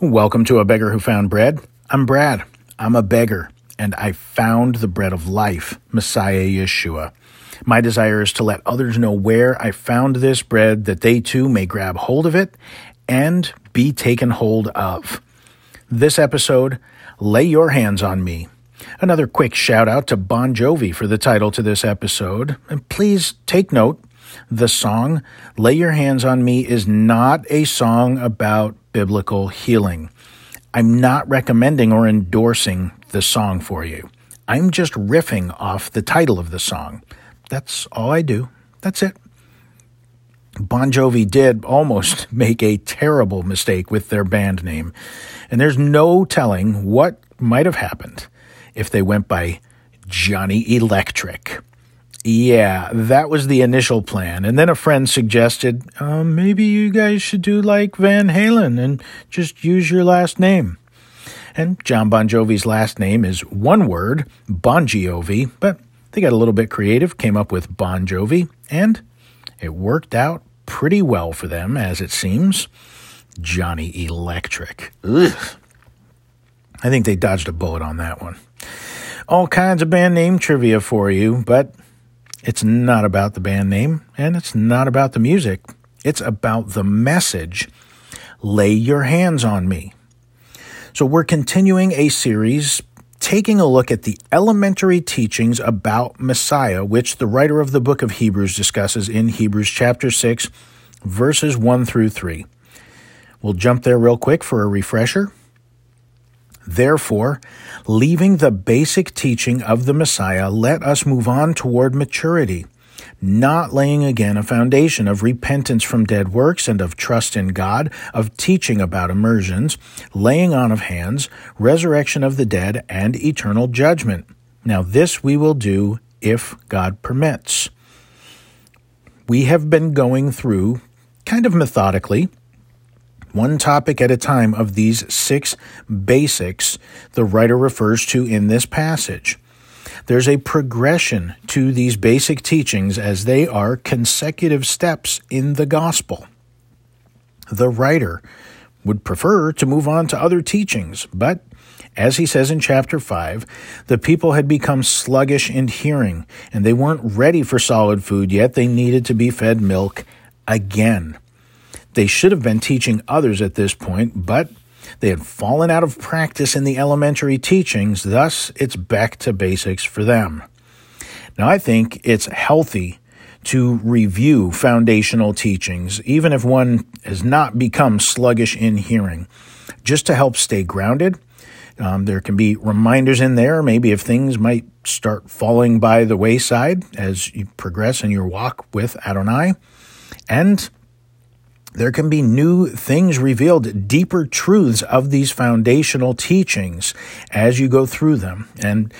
Welcome to A Beggar Who Found Bread. I'm Brad. I'm a beggar, and I found the bread of life, Messiah Yeshua. My desire is to let others know where I found this bread that they too may grab hold of it and be taken hold of. This episode, Lay Your Hands on Me. Another quick shout out to Bon Jovi for the title to this episode. And please take note the song Lay Your Hands on Me is not a song about biblical healing. I'm not recommending or endorsing the song for you. I'm just riffing off the title of the song. That's all I do. That's it. Bon Jovi did almost make a terrible mistake with their band name, and there's no telling what might have happened if they went by Johnny Electric. Yeah, that was the initial plan. And then a friend suggested um, maybe you guys should do like Van Halen and just use your last name. And John Bon Jovi's last name is one word, Bongiovi, but they got a little bit creative, came up with Bon Jovi, and it worked out pretty well for them, as it seems. Johnny Electric. Ugh. I think they dodged a bullet on that one. All kinds of band name trivia for you, but it's not about the band name and it's not about the music. It's about the message. Lay your hands on me. So we're continuing a series taking a look at the elementary teachings about Messiah, which the writer of the book of Hebrews discusses in Hebrews chapter 6, verses 1 through 3. We'll jump there real quick for a refresher. Therefore, leaving the basic teaching of the Messiah, let us move on toward maturity, not laying again a foundation of repentance from dead works and of trust in God, of teaching about immersions, laying on of hands, resurrection of the dead, and eternal judgment. Now, this we will do if God permits. We have been going through, kind of methodically, one topic at a time of these six basics the writer refers to in this passage. There's a progression to these basic teachings as they are consecutive steps in the gospel. The writer would prefer to move on to other teachings, but as he says in chapter 5, the people had become sluggish in hearing, and they weren't ready for solid food yet. They needed to be fed milk again. They should have been teaching others at this point, but they had fallen out of practice in the elementary teachings, thus, it's back to basics for them. Now, I think it's healthy to review foundational teachings, even if one has not become sluggish in hearing, just to help stay grounded. Um, there can be reminders in there, maybe if things might start falling by the wayside as you progress in your walk with Adonai. And there can be new things revealed, deeper truths of these foundational teachings as you go through them. And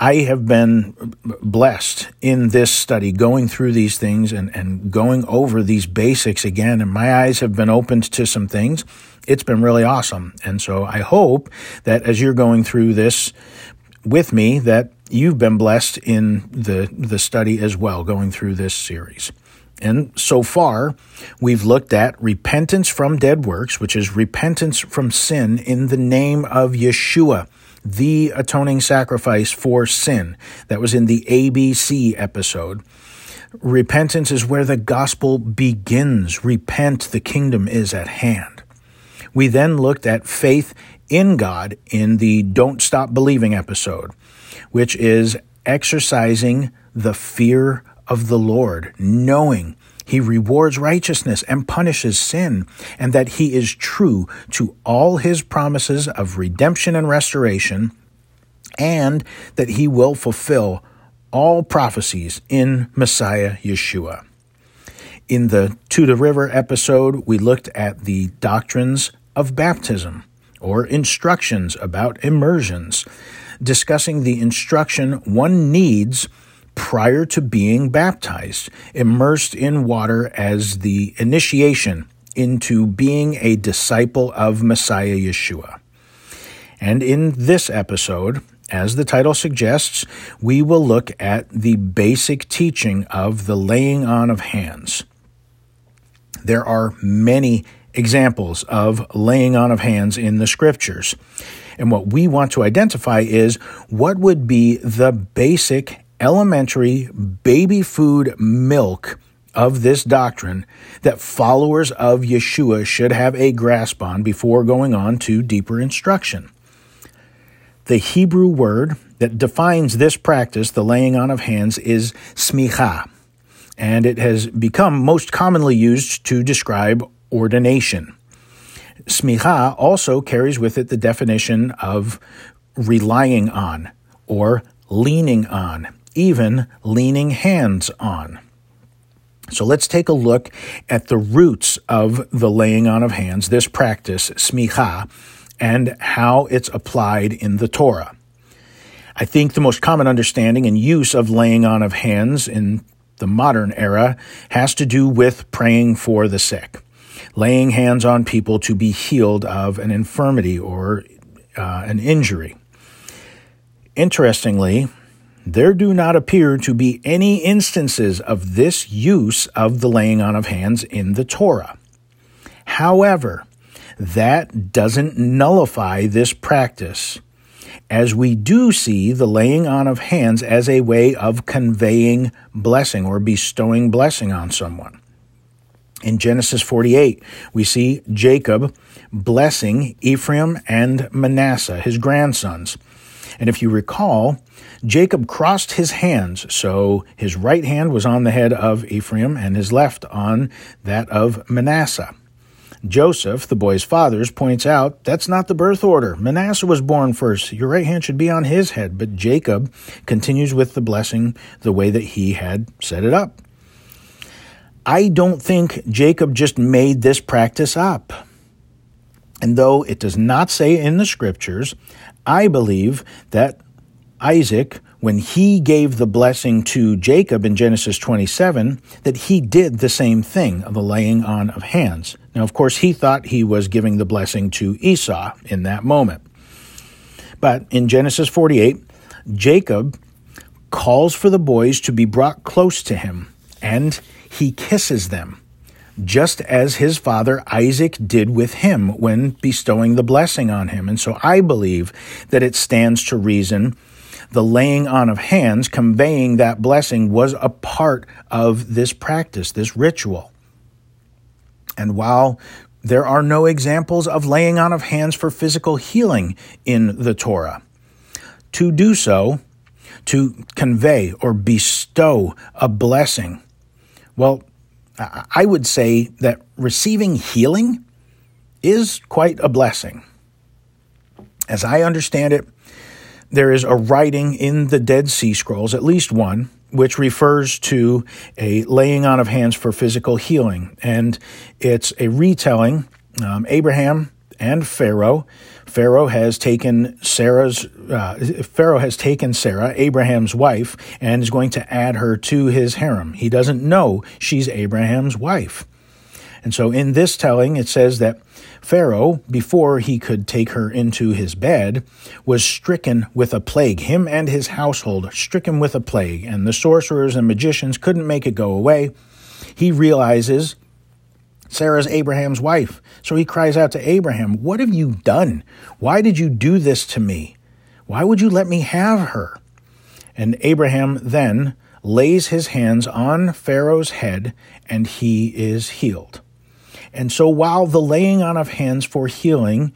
I have been blessed in this study, going through these things and, and going over these basics again. And my eyes have been opened to some things. It's been really awesome. And so I hope that as you're going through this with me, that you've been blessed in the, the study as well, going through this series. And so far, we've looked at repentance from dead works, which is repentance from sin in the name of Yeshua, the atoning sacrifice for sin. That was in the ABC episode. Repentance is where the gospel begins. Repent, the kingdom is at hand. We then looked at faith in God in the Don't Stop Believing episode, which is exercising the fear of the Lord, knowing he rewards righteousness and punishes sin, and that he is true to all his promises of redemption and restoration, and that he will fulfill all prophecies in Messiah Yeshua. In the the River episode, we looked at the doctrines of baptism or instructions about immersions, discussing the instruction one needs prior to being baptized, immersed in water as the initiation into being a disciple of Messiah Yeshua. And in this episode, as the title suggests, we will look at the basic teaching of the laying on of hands. There are many examples of laying on of hands in the scriptures. And what we want to identify is what would be the basic elementary baby food milk of this doctrine that followers of Yeshua should have a grasp on before going on to deeper instruction. The Hebrew word that defines this practice, the laying on of hands, is smicha, and it has become most commonly used to describe ordination. Smicha also carries with it the definition of relying on or leaning on, even leaning hands on. So let's take a look at the roots of the laying on of hands, this practice, smicha, and how it's applied in the Torah. I think the most common understanding and use of laying on of hands in the modern era has to do with praying for the sick, laying hands on people to be healed of an infirmity or uh, an injury. Interestingly, there do not appear to be any instances of this use of the laying on of hands in the Torah. However, that doesn't nullify this practice, as we do see the laying on of hands as a way of conveying blessing or bestowing blessing on someone. In Genesis 48, we see Jacob blessing Ephraim and Manasseh, his grandsons. And if you recall, Jacob crossed his hands, so his right hand was on the head of Ephraim and his left on that of Manasseh. Joseph, the boy's father's, points out that's not the birth order. Manasseh was born first. Your right hand should be on his head. But Jacob continues with the blessing the way that he had set it up. I don't think Jacob just made this practice up. And though it does not say in the scriptures, I believe that Isaac, when he gave the blessing to Jacob in Genesis 27, that he did the same thing of the laying on of hands. Now, of course, he thought he was giving the blessing to Esau in that moment. But in Genesis 48, Jacob calls for the boys to be brought close to him, and he kisses them, just as his father Isaac did with him when bestowing the blessing on him. And so I believe that it stands to reason the laying on of hands, conveying that blessing, was a part of this practice, this ritual. And while there are no examples of laying on of hands for physical healing in the Torah, to do so, to convey or bestow a blessing, well, I would say that receiving healing is quite a blessing. As I understand it, there is a writing in the Dead Sea Scrolls, at least one, which refers to a laying on of hands for physical healing. And it's a retelling. Um, Abraham and Pharaoh. Pharaoh has taken Sarah's. Uh, Pharaoh has taken Sarah, Abraham's wife, and is going to add her to his harem. He doesn't know she's Abraham's wife. And so in this telling, it says that Pharaoh, before he could take her into his bed, was stricken with a plague, him and his household, stricken with a plague, and the sorcerers and magicians couldn't make it go away. He realizes Sarah's Abraham's wife. So he cries out to Abraham, What have you done? Why did you do this to me? Why would you let me have her? And Abraham then lays his hands on Pharaoh's head, and he is healed. And so while the laying on of hands for healing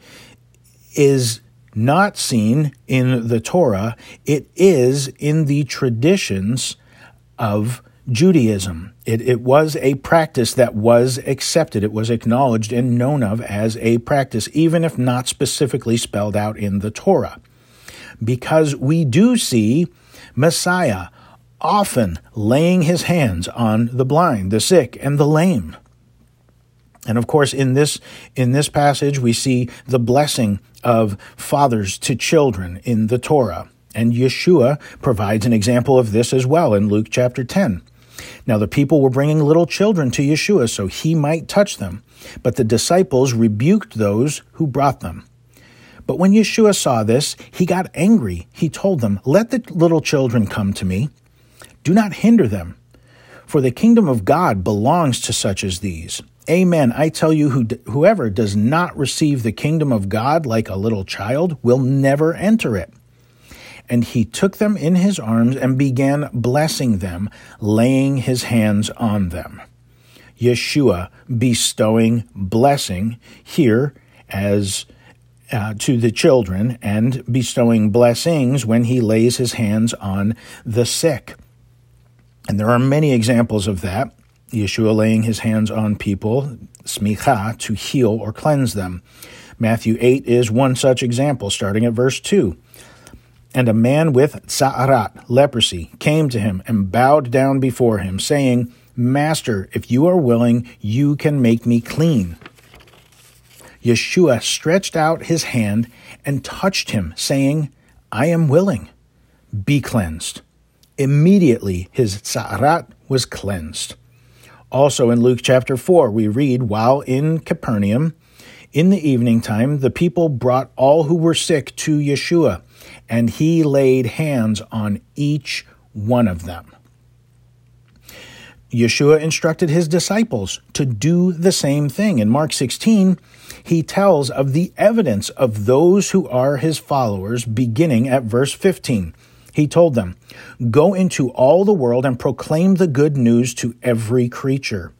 is not seen in the Torah, it is in the traditions of Judaism. It, it was a practice that was accepted. It was acknowledged and known of as a practice, even if not specifically spelled out in the Torah. Because we do see Messiah often laying his hands on the blind, the sick, and the lame. And of course, in this, in this passage, we see the blessing of fathers to children in the Torah. And Yeshua provides an example of this as well in Luke chapter 10. Now, the people were bringing little children to Yeshua so he might touch them, but the disciples rebuked those who brought them. But when Yeshua saw this, he got angry. He told them, Let the little children come to me. Do not hinder them, for the kingdom of God belongs to such as these. Amen. I tell you, who, whoever does not receive the kingdom of God like a little child will never enter it. And he took them in his arms and began blessing them, laying his hands on them. Yeshua bestowing blessing here as uh, to the children and bestowing blessings when he lays his hands on the sick. And there are many examples of that. Yeshua laying his hands on people, smicha, to heal or cleanse them. Matthew 8 is one such example, starting at verse 2. And a man with tsa'arat, leprosy, came to him and bowed down before him, saying, Master, if you are willing, you can make me clean. Yeshua stretched out his hand and touched him, saying, I am willing. Be cleansed. Immediately his tsa'arat was cleansed. Also in Luke chapter 4, we read, While in Capernaum, in the evening time, the people brought all who were sick to Yeshua, and he laid hands on each one of them. Yeshua instructed his disciples to do the same thing. In Mark 16, he tells of the evidence of those who are his followers, beginning at verse 15. He told them, Go into all the world and proclaim the good news to every creature.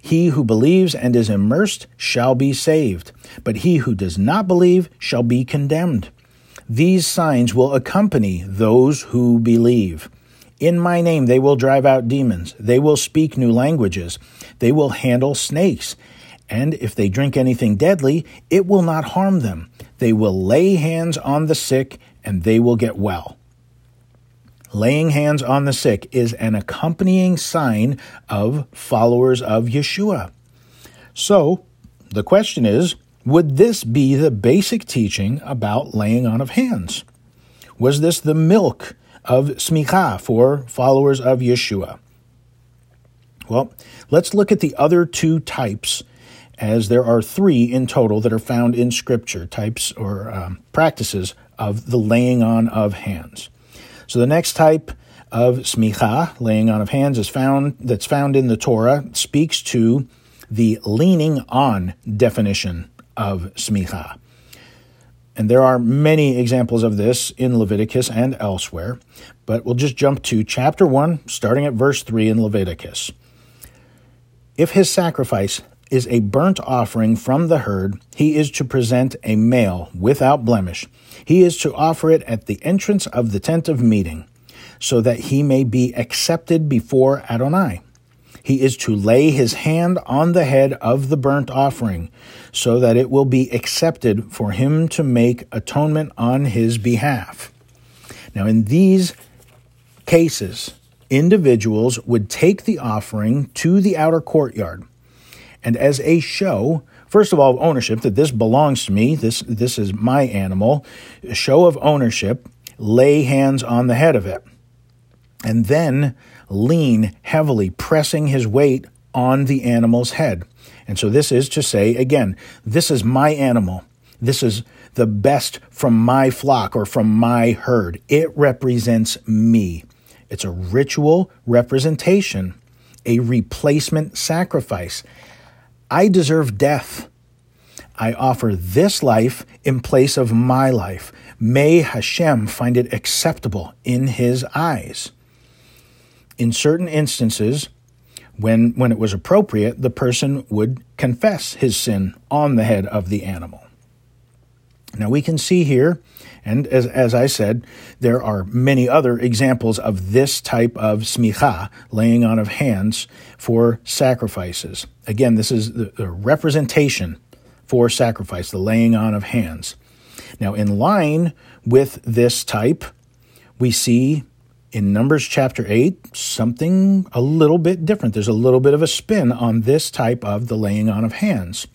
He who believes and is immersed shall be saved, but he who does not believe shall be condemned. These signs will accompany those who believe. In my name they will drive out demons. They will speak new languages. They will handle snakes. And if they drink anything deadly, it will not harm them. They will lay hands on the sick and they will get well. Laying hands on the sick is an accompanying sign of followers of Yeshua. So, the question is would this be the basic teaching about laying on of hands? Was this the milk of smicha for followers of Yeshua. Well, let's look at the other two types, as there are three in total that are found in Scripture, types or um, practices of the laying on of hands. So the next type of smicha, laying on of hands, is found that's found in the Torah, speaks to the leaning on definition of smicha. And there are many examples of this in Leviticus and elsewhere, but we'll just jump to chapter 1, starting at verse 3 in Leviticus. If his sacrifice is a burnt offering from the herd, he is to present a male without blemish. He is to offer it at the entrance of the tent of meeting, so that he may be accepted before Adonai he is to lay his hand on the head of the burnt offering, so that it will be accepted for him to make atonement on his behalf. Now, in these cases, individuals would take the offering to the outer courtyard, and as a show, first of all, of ownership that this belongs to me, this, this is my animal, a show of ownership, lay hands on the head of it. And then lean heavily, pressing his weight on the animal's head. And so this is to say, again, this is my animal. This is the best from my flock or from my herd. It represents me. It's a ritual representation, a replacement sacrifice. I deserve death. I offer this life in place of my life. May Hashem find it acceptable in his eyes in certain instances, when, when it was appropriate, the person would confess his sin on the head of the animal. Now we can see here, and as, as I said, there are many other examples of this type of smicha, laying on of hands for sacrifices. Again, this is the, the representation for sacrifice, the laying on of hands. Now, in line with this type, we see in Numbers chapter 8, something a little bit different. There's a little bit of a spin on this type of the laying on of hands.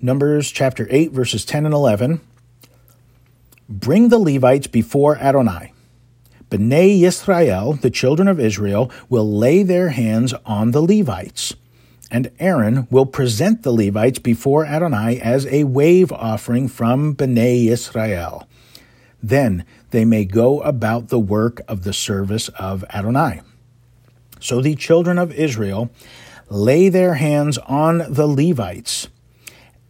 Numbers chapter 8, verses 10 and 11. Bring the Levites before Adonai. Bnei Yisrael, the children of Israel, will lay their hands on the Levites. And Aaron will present the Levites before Adonai as a wave offering from Bnei Israel. Then they may go about the work of the service of Adonai. So the children of Israel lay their hands on the Levites,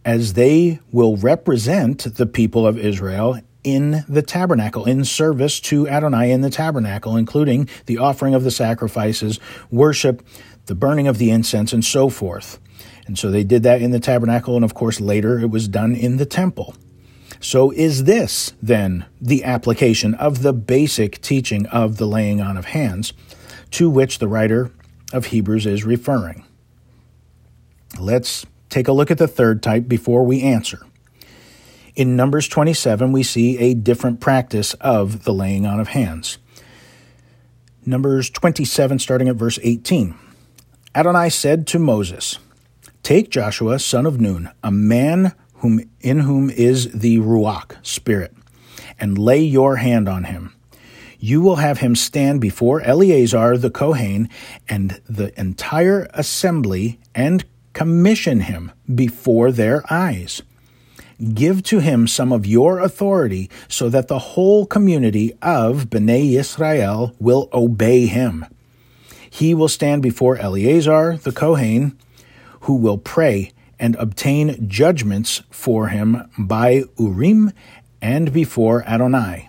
as they will represent the people of Israel in the tabernacle, in service to Adonai in the tabernacle, including the offering of the sacrifices, worship, the burning of the incense, and so forth. And so they did that in the tabernacle, and of course, later it was done in the temple. So, is this then the application of the basic teaching of the laying on of hands to which the writer of Hebrews is referring? Let's take a look at the third type before we answer. In Numbers 27, we see a different practice of the laying on of hands. Numbers 27, starting at verse 18. Adonai said to Moses, Take Joshua, son of Nun, a man whom, in whom is the Ruach, spirit, and lay your hand on him. You will have him stand before Eleazar the Kohen and the entire assembly and commission him before their eyes. Give to him some of your authority so that the whole community of Bnei Israel will obey him. He will stand before Eleazar the Kohen, who will pray and obtain judgments for him by Urim and before Adonai.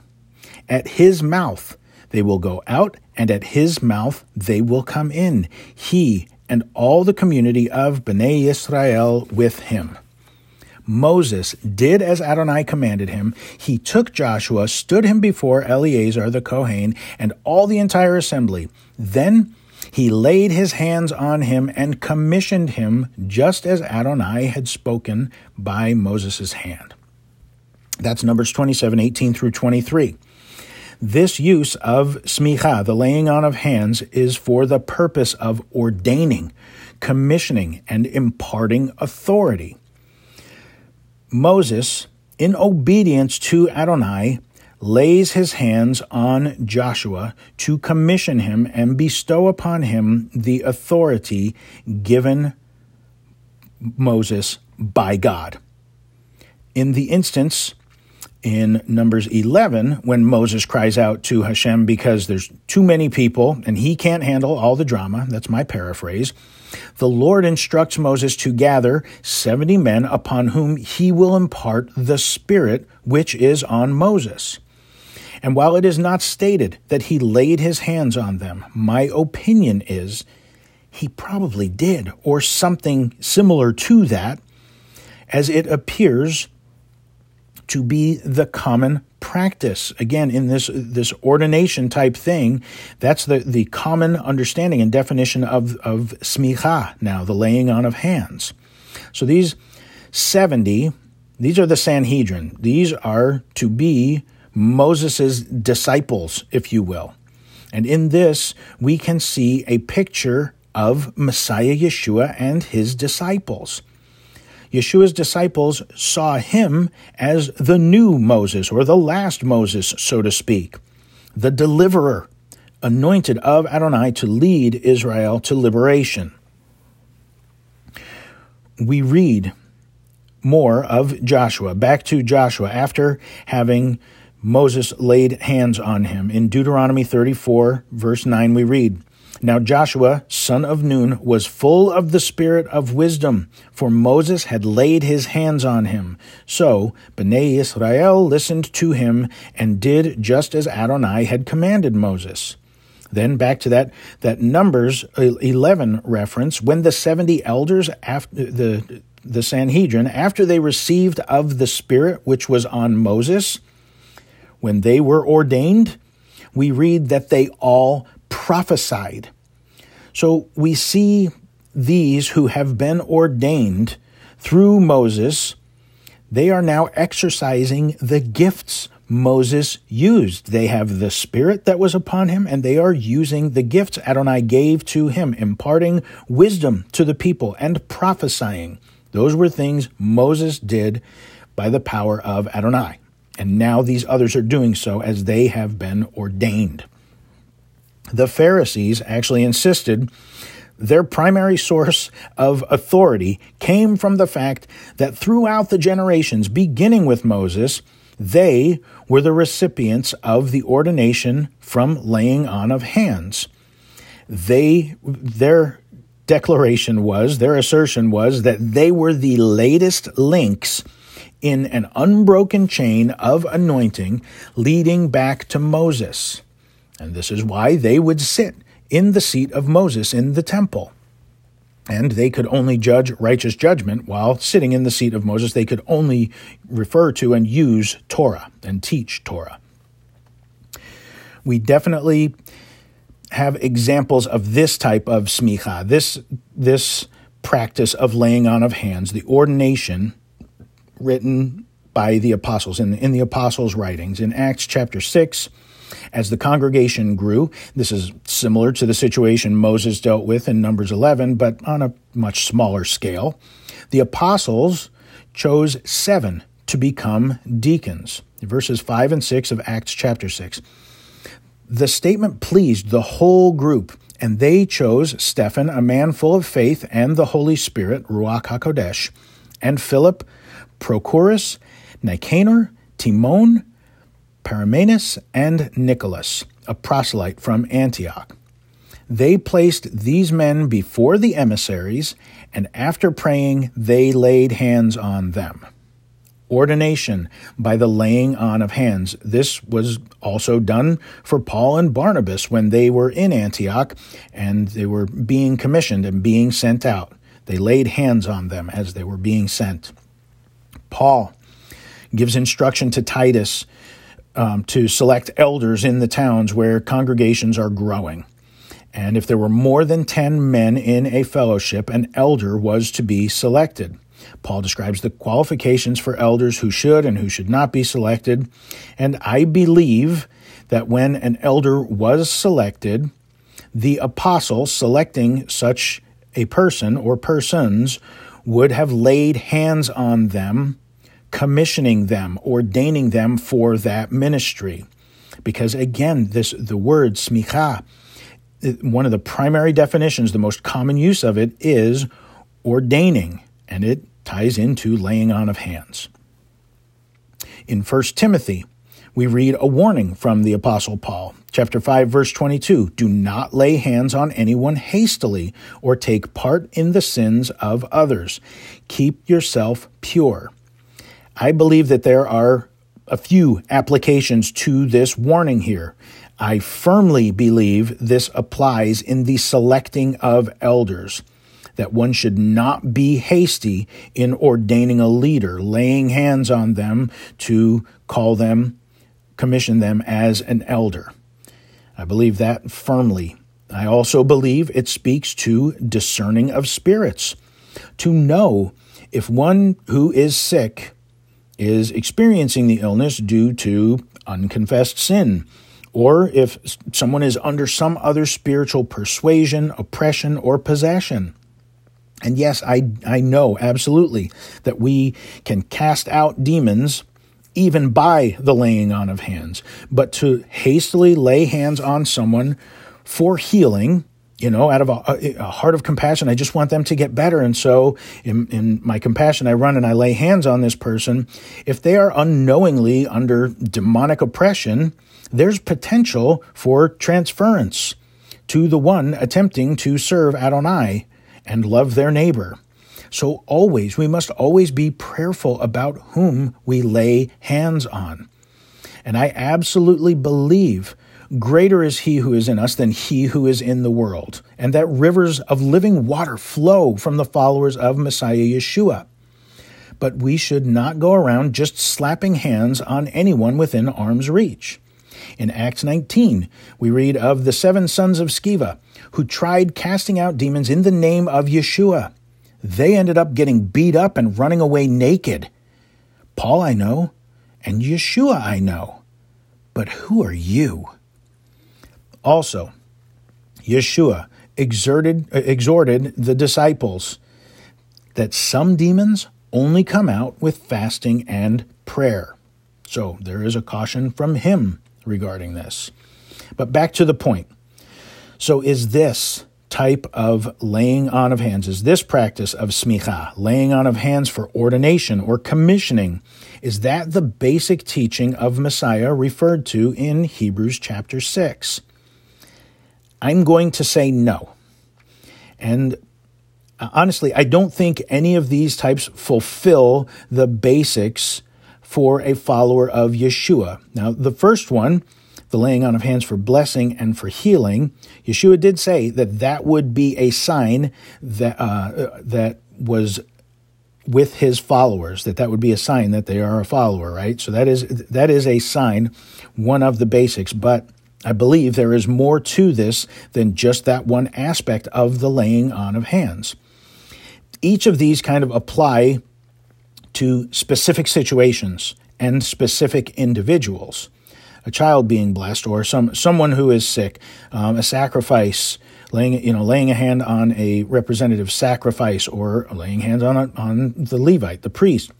At his mouth they will go out, and at his mouth they will come in. He and all the community of Bnei Israel with him. Moses did as Adonai commanded him. He took Joshua, stood him before Eleazar the Kohen, and all the entire assembly. Then he laid his hands on him and commissioned him just as Adonai had spoken by Moses' hand. That's Numbers 27, 18 through 23. This use of smicha, the laying on of hands, is for the purpose of ordaining, commissioning, and imparting authority. Moses, in obedience to Adonai, lays his hands on Joshua to commission him and bestow upon him the authority given Moses by God. In the instance in Numbers 11 when Moses cries out to Hashem because there's too many people and he can't handle all the drama. That's my paraphrase. The Lord instructs Moses to gather 70 men upon whom he will impart the Spirit which is on Moses. And while it is not stated that he laid his hands on them, my opinion is he probably did, or something similar to that, as it appears to be the common practice. Again, in this this ordination type thing, that's the, the common understanding and definition of, of smicha now, the laying on of hands. So these 70, these are the Sanhedrin. These are to be Moses' disciples, if you will. And in this, we can see a picture of Messiah Yeshua and his disciples. Yeshua's disciples saw him as the new Moses, or the last Moses, so to speak, the deliverer, anointed of Adonai to lead Israel to liberation. We read more of Joshua, back to Joshua, after having Moses laid hands on him. In Deuteronomy 34, verse 9, we read, now Joshua, son of Nun, was full of the spirit of wisdom, for Moses had laid his hands on him. So Bnei Israel listened to him and did just as Adonai had commanded Moses. Then back to that, that Numbers 11 reference, when the 70 elders, after the, the Sanhedrin, after they received of the Spirit which was on Moses, when they were ordained, we read that they all prophesied. So we see these who have been ordained through Moses, they are now exercising the gifts Moses used. They have the spirit that was upon him, and they are using the gifts Adonai gave to him, imparting wisdom to the people and prophesying. Those were things Moses did by the power of Adonai. And now these others are doing so as they have been ordained the Pharisees actually insisted their primary source of authority came from the fact that throughout the generations, beginning with Moses, they were the recipients of the ordination from laying on of hands. They, their declaration was, their assertion was that they were the latest links in an unbroken chain of anointing leading back to Moses. And this is why they would sit in the seat of Moses in the temple. And they could only judge righteous judgment while sitting in the seat of Moses. They could only refer to and use Torah and teach Torah. We definitely have examples of this type of smicha, this, this practice of laying on of hands, the ordination written by the apostles in, in the apostles' writings. In Acts chapter 6, as the congregation grew, this is similar to the situation Moses dealt with in Numbers 11, but on a much smaller scale. The apostles chose seven to become deacons. Verses 5 and 6 of Acts chapter 6. The statement pleased the whole group, and they chose Stephen, a man full of faith and the Holy Spirit, Ruach HaKodesh, and Philip, Prochorus, Nicanor, Timon, Parmenas, and Nicholas, a proselyte from Antioch. They placed these men before the emissaries, and after praying, they laid hands on them. Ordination by the laying on of hands. This was also done for Paul and Barnabas when they were in Antioch and they were being commissioned and being sent out. They laid hands on them as they were being sent. Paul gives instruction to Titus um, to select elders in the towns where congregations are growing. And if there were more than 10 men in a fellowship, an elder was to be selected. Paul describes the qualifications for elders who should and who should not be selected. And I believe that when an elder was selected, the apostle selecting such a person or persons would have laid hands on them commissioning them, ordaining them for that ministry. Because again, this the word smicha, one of the primary definitions, the most common use of it is ordaining, and it ties into laying on of hands. In 1 Timothy, we read a warning from the Apostle Paul. Chapter 5, verse 22 Do not lay hands on anyone hastily or take part in the sins of others. Keep yourself pure. I believe that there are a few applications to this warning here. I firmly believe this applies in the selecting of elders, that one should not be hasty in ordaining a leader, laying hands on them to call them, commission them as an elder. I believe that firmly. I also believe it speaks to discerning of spirits, to know if one who is sick is experiencing the illness due to unconfessed sin, or if someone is under some other spiritual persuasion, oppression, or possession. And yes, I, I know absolutely that we can cast out demons even by the laying on of hands. But to hastily lay hands on someone for healing you know, out of a, a, heart of compassion, I just want them to get better. And so, in, in, my compassion, I run and I lay hands on this person. If they are unknowingly under demonic oppression, there's potential for transference to the one attempting to serve Adonai and love their neighbor. So, always, we must always be prayerful about whom we lay hands on. And I absolutely believe Greater is he who is in us than he who is in the world, and that rivers of living water flow from the followers of Messiah Yeshua. But we should not go around just slapping hands on anyone within arm's reach. In Acts 19, we read of the seven sons of Sceva who tried casting out demons in the name of Yeshua. They ended up getting beat up and running away naked. Paul I know, and Yeshua I know. But who are you? Also, Yeshua exerted, uh, exhorted the disciples that some demons only come out with fasting and prayer. So there is a caution from him regarding this. But back to the point. So is this type of laying on of hands, is this practice of smicha, laying on of hands for ordination or commissioning, is that the basic teaching of Messiah referred to in Hebrews chapter 6? I'm going to say no. And Uh, honestly, I don't think any of these types fulfill the basics for a follower of Yeshua. Now, the first one, the laying on of hands for blessing and for healing, Yeshua did say that that would be a sign that uh, that was with his followers that that would be a sign that they are a follower right? So that is that is a sign one of the basics. But i believe there is more to this than just that one aspect of the laying on of hands. Each of these kind of apply to specific situations and specific individuals a child being blessed or some someone who is sick um, a sacrifice laying you know laying a hand on a representative sacrifice or laying hands on a, on the Levite, the priest,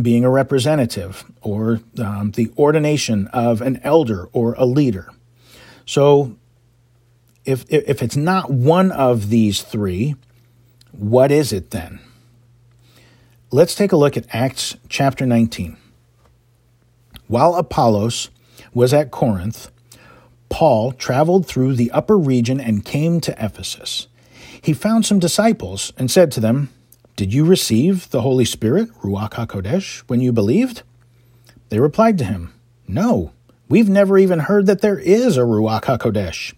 being a representative or um, the ordination of an elder or a leader. So, if if it's not one of these three, what is it then? Let's take a look at Acts chapter 19. While Apollos was at Corinth, Paul traveled through the upper region and came to Ephesus. He found some disciples and said to them, Did you receive the Holy Spirit, Ruach HaKodesh, when you believed? They replied to him, No, we've never even heard that there is a Ruach HaKodesh.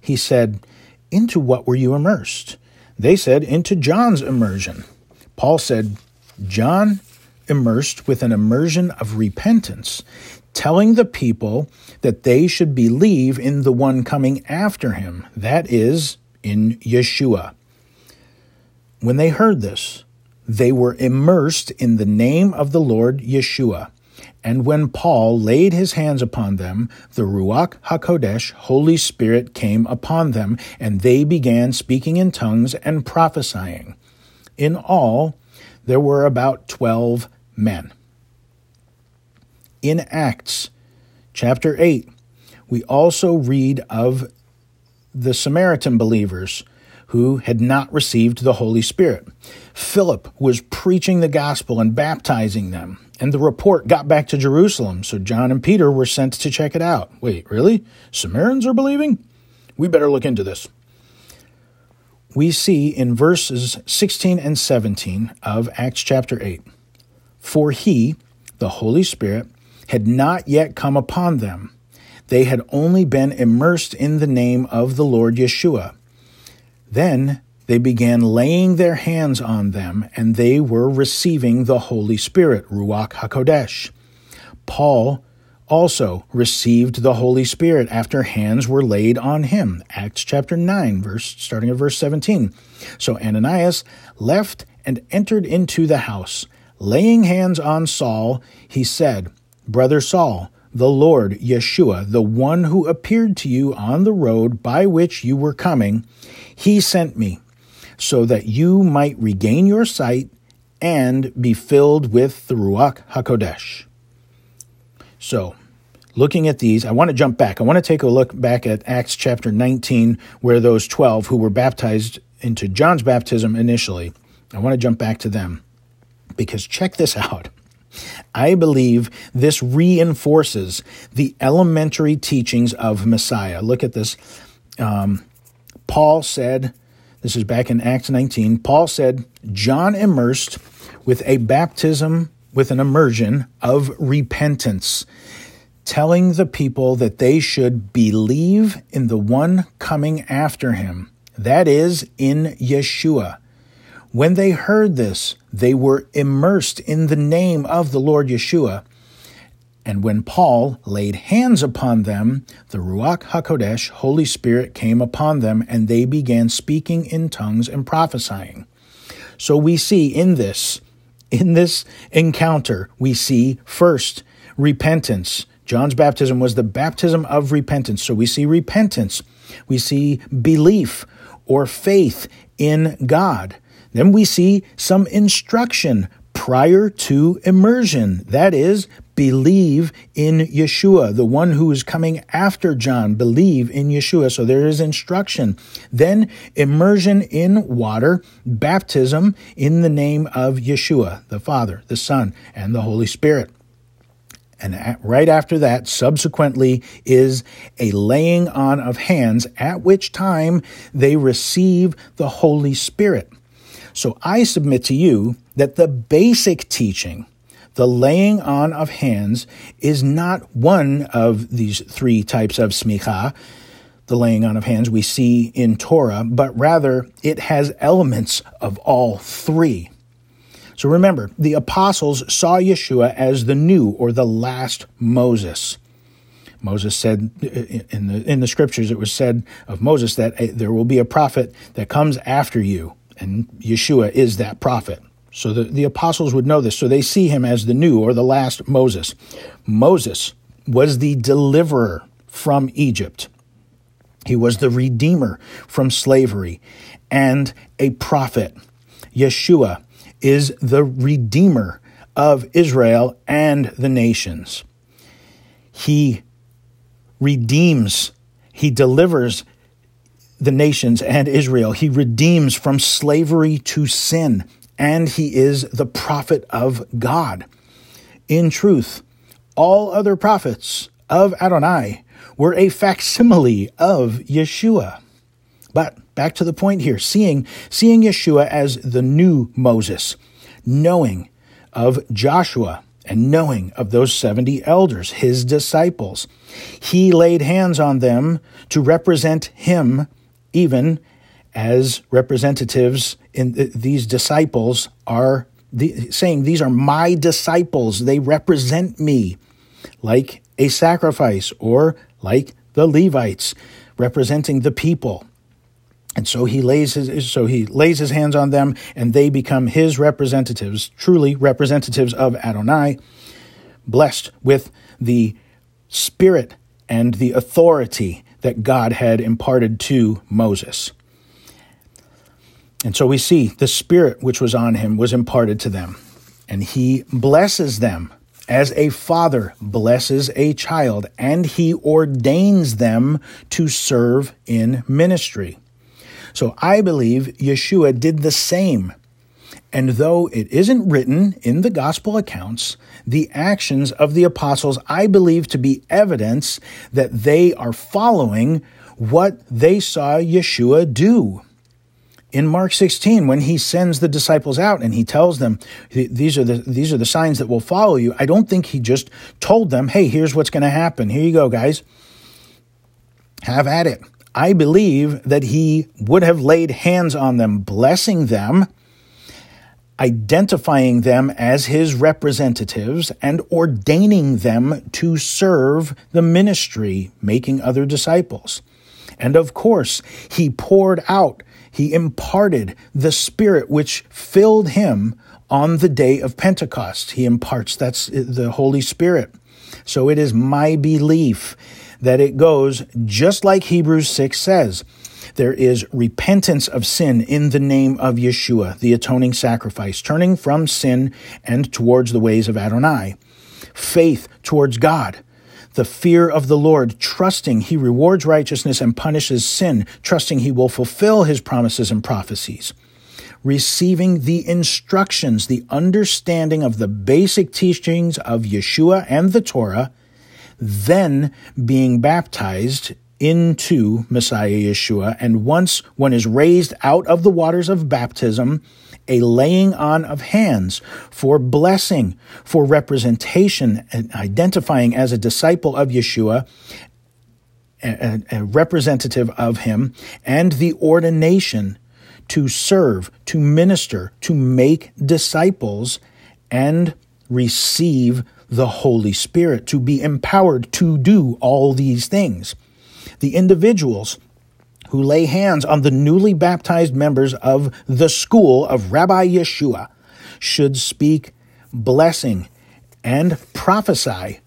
He said, Into what were you immersed? They said, Into John's immersion. Paul said, John immersed with an immersion of repentance telling the people that they should believe in the one coming after him, that is, in Yeshua. When they heard this, they were immersed in the name of the Lord Yeshua. And when Paul laid his hands upon them, the Ruach HaKodesh, Holy Spirit, came upon them, and they began speaking in tongues and prophesying. In all, there were about twelve men in Acts chapter 8, we also read of the Samaritan believers who had not received the Holy Spirit. Philip was preaching the gospel and baptizing them, and the report got back to Jerusalem, so John and Peter were sent to check it out. Wait, really? Samaritans are believing? We better look into this. We see in verses 16 and 17 of Acts chapter 8 For he, the Holy Spirit, had not yet come upon them. They had only been immersed in the name of the Lord Yeshua. Then they began laying their hands on them, and they were receiving the Holy Spirit, Ruach HaKodesh. Paul also received the Holy Spirit after hands were laid on him. Acts chapter 9, verse starting at verse 17. So Ananias left and entered into the house. Laying hands on Saul, he said, Brother Saul, the Lord Yeshua, the one who appeared to you on the road by which you were coming, he sent me so that you might regain your sight and be filled with the Ruach HaKodesh. So, looking at these, I want to jump back. I want to take a look back at Acts chapter 19, where those 12 who were baptized into John's baptism initially, I want to jump back to them because check this out. I believe this reinforces the elementary teachings of Messiah. Look at this. Um, Paul said, this is back in Acts 19, Paul said, John immersed with a baptism, with an immersion of repentance, telling the people that they should believe in the one coming after him, that is, in Yeshua. When they heard this, they were immersed in the name of the Lord Yeshua. And when Paul laid hands upon them, the Ruach HaKodesh, Holy Spirit, came upon them, and they began speaking in tongues and prophesying. So we see in this, in this encounter, we see first repentance. John's baptism was the baptism of repentance. So we see repentance. We see belief or faith in God. Then we see some instruction prior to immersion. That is, believe in Yeshua, the one who is coming after John. Believe in Yeshua. So there is instruction. Then immersion in water, baptism in the name of Yeshua, the Father, the Son, and the Holy Spirit. And right after that, subsequently, is a laying on of hands, at which time they receive the Holy Spirit. So I submit to you that the basic teaching, the laying on of hands, is not one of these three types of smicha, the laying on of hands we see in Torah, but rather it has elements of all three. So remember, the apostles saw Yeshua as the new or the last Moses. Moses said in the in the scriptures it was said of Moses that eh, there will be a prophet that comes after you and Yeshua is that prophet. So the, the apostles would know this. So they see him as the new or the last Moses. Moses was the deliverer from Egypt. He was the redeemer from slavery and a prophet. Yeshua is the Redeemer of Israel and the nations. He redeems, he delivers the nations and Israel. He redeems from slavery to sin, and he is the prophet of God. In truth, all other prophets of Adonai were a facsimile of Yeshua. But back to the point here, seeing, seeing Yeshua as the new Moses, knowing of Joshua and knowing of those 70 elders, his disciples. He laid hands on them to represent him, even as representatives in these disciples are the, saying, These are my disciples. They represent me, like a sacrifice or like the Levites representing the people. And so he lays his so he lays his hands on them, and they become his representatives, truly representatives of Adonai, blessed with the spirit and the authority that God had imparted to Moses. And so we see the spirit which was on him was imparted to them, and he blesses them as a father blesses a child, and he ordains them to serve in ministry. So I believe Yeshua did the same. And though it isn't written in the gospel accounts, the actions of the apostles I believe to be evidence that they are following what they saw Yeshua do. In Mark 16, when he sends the disciples out and he tells them, these are the, these are the signs that will follow you, I don't think he just told them, hey, here's what's going to happen. Here you go, guys. Have at it. I believe that he would have laid hands on them, blessing them, identifying them as his representatives, and ordaining them to serve the ministry, making other disciples. And of course, he poured out, he imparted the Spirit which filled him on the day of Pentecost. He imparts, that's the Holy Spirit. So it is my belief that it goes just like Hebrews 6 says. There is repentance of sin in the name of Yeshua, the atoning sacrifice, turning from sin and towards the ways of Adonai. Faith towards God. The fear of the Lord, trusting he rewards righteousness and punishes sin, trusting he will fulfill his promises and prophecies receiving the instructions, the understanding of the basic teachings of Yeshua and the Torah, then being baptized into Messiah Yeshua. And once one is raised out of the waters of baptism, a laying on of hands for blessing, for representation, and identifying as a disciple of Yeshua, a, a, representative of him, and the ordination to serve, to minister, to make disciples, and receive the Holy Spirit, to be empowered to do all these things. The individuals who lay hands on the newly baptized members of the school of Rabbi Yeshua should speak blessing and prophesy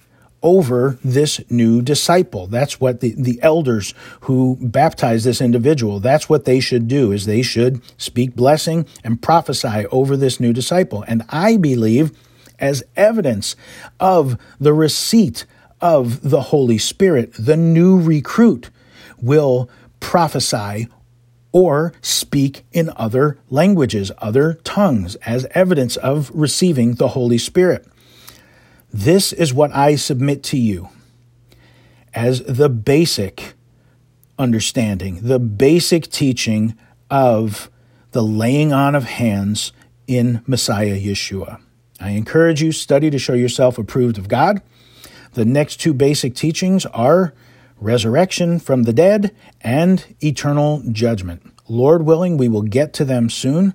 over this new disciple. That's what the, the elders who baptize this individual, that's what they should do is they should speak blessing and prophesy over this new disciple. And I believe as evidence of the receipt of the Holy Spirit, the new recruit will prophesy or speak in other languages, other tongues, as evidence of receiving the Holy Spirit. This is what I submit to you as the basic understanding, the basic teaching of the laying on of hands in Messiah Yeshua. I encourage you study to show yourself approved of God. The next two basic teachings are resurrection from the dead and eternal judgment. Lord willing, we will get to them soon.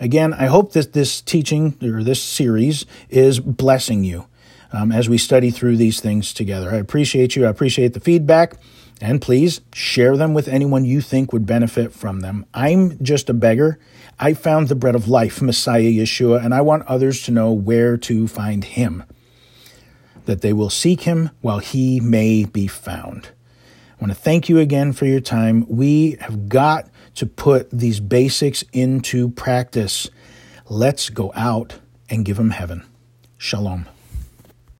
Again, I hope that this teaching or this series is blessing you um, as we study through these things together. I appreciate you. I appreciate the feedback. And please share them with anyone you think would benefit from them. I'm just a beggar. I found the bread of life, Messiah Yeshua, and I want others to know where to find him, that they will seek him while he may be found. I want to thank you again for your time. We have got to put these basics into practice. Let's go out and give him heaven. Shalom.